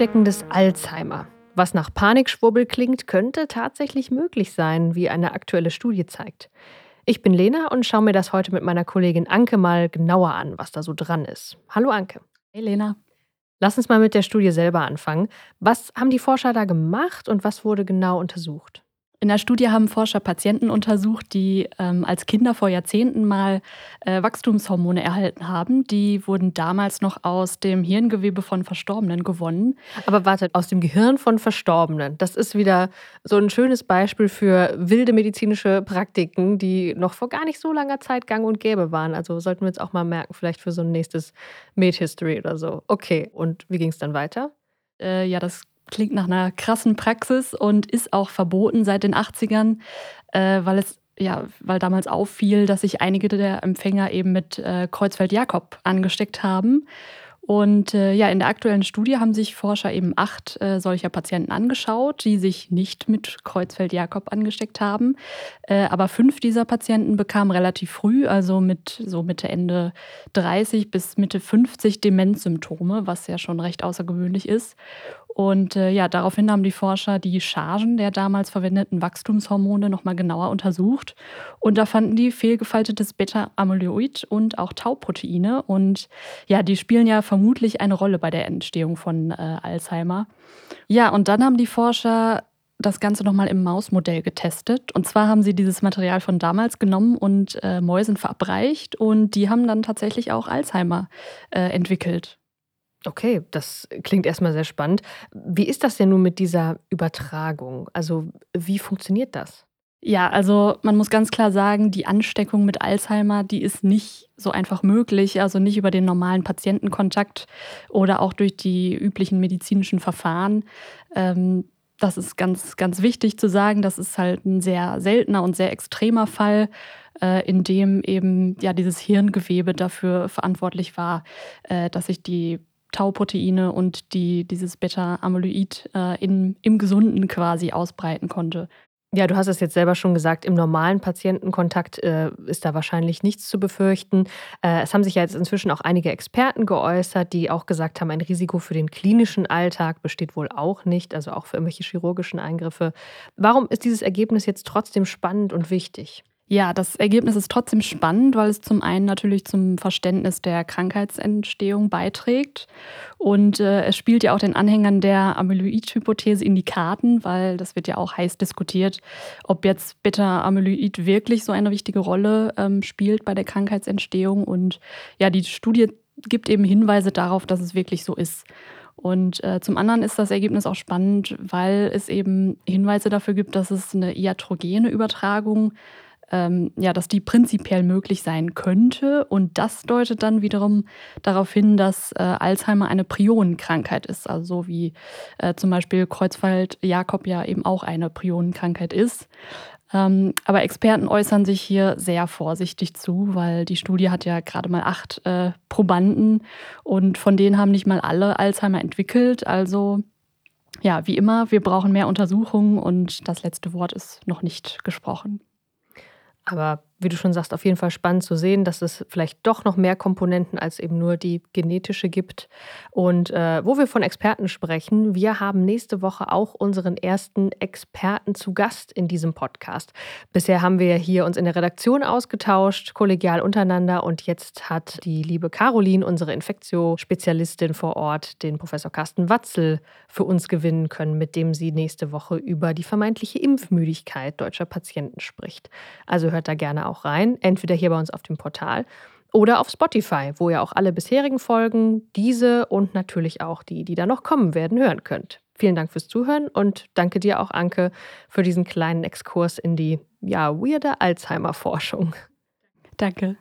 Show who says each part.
Speaker 1: Ansteckendes Alzheimer. Was nach Panikschwurbel klingt, könnte tatsächlich möglich sein, wie eine aktuelle Studie zeigt. Ich bin Lena und schaue mir das heute mit meiner Kollegin Anke mal genauer an, was da so dran ist. Hallo Anke.
Speaker 2: Hey Lena.
Speaker 1: Lass uns mal mit der Studie selber anfangen. Was haben die Forscher da gemacht und was wurde genau untersucht?
Speaker 2: In der Studie haben Forscher Patienten untersucht, die ähm, als Kinder vor Jahrzehnten mal äh, Wachstumshormone erhalten haben. Die wurden damals noch aus dem Hirngewebe von Verstorbenen gewonnen.
Speaker 1: Aber wartet, aus dem Gehirn von Verstorbenen. Das ist wieder so ein schönes Beispiel für wilde medizinische Praktiken, die noch vor gar nicht so langer Zeit gang und gäbe waren. Also sollten wir jetzt auch mal merken, vielleicht für so ein nächstes Med History oder so. Okay, und wie ging es dann weiter?
Speaker 2: Äh, ja, das klingt nach einer krassen Praxis und ist auch verboten seit den 80ern, äh, weil es ja, weil damals auffiel, dass sich einige der Empfänger eben mit äh, Kreuzfeld-Jakob angesteckt haben. Und äh, ja, in der aktuellen Studie haben sich Forscher eben acht äh, solcher Patienten angeschaut, die sich nicht mit Kreuzfeld-Jakob angesteckt haben. Äh, aber fünf dieser Patienten bekamen relativ früh, also mit so Mitte, Ende 30 bis Mitte 50 Demenzsymptome, was ja schon recht außergewöhnlich ist. Und äh, ja, daraufhin haben die Forscher die Chargen der damals verwendeten Wachstumshormone nochmal genauer untersucht. Und da fanden die fehlgefaltetes Beta-Amyloid und auch Tauproteine. Und ja, die spielen ja vermutlich eine Rolle bei der Entstehung von äh, Alzheimer. Ja, und dann haben die Forscher das Ganze nochmal im Mausmodell getestet. Und zwar haben sie dieses Material von damals genommen und äh, Mäusen verabreicht. Und die haben dann tatsächlich auch Alzheimer äh, entwickelt.
Speaker 1: Okay, das klingt erstmal sehr spannend. Wie ist das denn nun mit dieser Übertragung? Also, wie funktioniert das?
Speaker 2: Ja, also man muss ganz klar sagen, die Ansteckung mit Alzheimer, die ist nicht so einfach möglich, also nicht über den normalen Patientenkontakt oder auch durch die üblichen medizinischen Verfahren. Ähm, das ist ganz, ganz wichtig zu sagen. Das ist halt ein sehr seltener und sehr extremer Fall, äh, in dem eben ja dieses Hirngewebe dafür verantwortlich war, äh, dass sich die Tauproteine und die, dieses Beta-Amyloid äh, im Gesunden quasi ausbreiten konnte.
Speaker 1: Ja, du hast es jetzt selber schon gesagt, im normalen Patientenkontakt äh, ist da wahrscheinlich nichts zu befürchten. Äh, es haben sich ja jetzt inzwischen auch einige Experten geäußert, die auch gesagt haben, ein Risiko für den klinischen Alltag besteht wohl auch nicht, also auch für irgendwelche chirurgischen Eingriffe. Warum ist dieses Ergebnis jetzt trotzdem spannend und wichtig?
Speaker 2: Ja, das Ergebnis ist trotzdem spannend, weil es zum einen natürlich zum Verständnis der Krankheitsentstehung beiträgt. Und äh, es spielt ja auch den Anhängern der Amyloid-Hypothese in die Karten, weil das wird ja auch heiß diskutiert, ob jetzt Beta-Amyloid wirklich so eine wichtige Rolle ähm, spielt bei der Krankheitsentstehung. Und ja, die Studie gibt eben Hinweise darauf, dass es wirklich so ist. Und äh, zum anderen ist das Ergebnis auch spannend, weil es eben Hinweise dafür gibt, dass es eine iatrogene Übertragung ähm, ja, dass die prinzipiell möglich sein könnte. Und das deutet dann wiederum darauf hin, dass äh, Alzheimer eine Prionenkrankheit ist, also so wie äh, zum Beispiel Kreuzfeld-Jakob ja eben auch eine Prionenkrankheit ist. Ähm, aber Experten äußern sich hier sehr vorsichtig zu, weil die Studie hat ja gerade mal acht äh, Probanden und von denen haben nicht mal alle Alzheimer entwickelt. Also ja, wie immer, wir brauchen mehr Untersuchungen und das letzte Wort ist noch nicht gesprochen.
Speaker 1: Aber wie du schon sagst, auf jeden Fall spannend zu sehen, dass es vielleicht doch noch mehr Komponenten als eben nur die genetische gibt. Und äh, wo wir von Experten sprechen, wir haben nächste Woche auch unseren ersten Experten zu Gast in diesem Podcast. Bisher haben wir hier uns in der Redaktion ausgetauscht, kollegial untereinander. Und jetzt hat die liebe Caroline, unsere Infektiospezialistin vor Ort, den Professor Carsten Watzel für uns gewinnen können, mit dem sie nächste Woche über die vermeintliche Impfmüdigkeit deutscher Patienten spricht. Also hört da gerne auch rein, entweder hier bei uns auf dem Portal oder auf Spotify, wo ihr auch alle bisherigen Folgen, diese und natürlich auch die, die da noch kommen werden, hören könnt. Vielen Dank fürs Zuhören und danke dir auch, Anke, für diesen kleinen Exkurs in die ja, weirde Alzheimer-Forschung.
Speaker 2: Danke.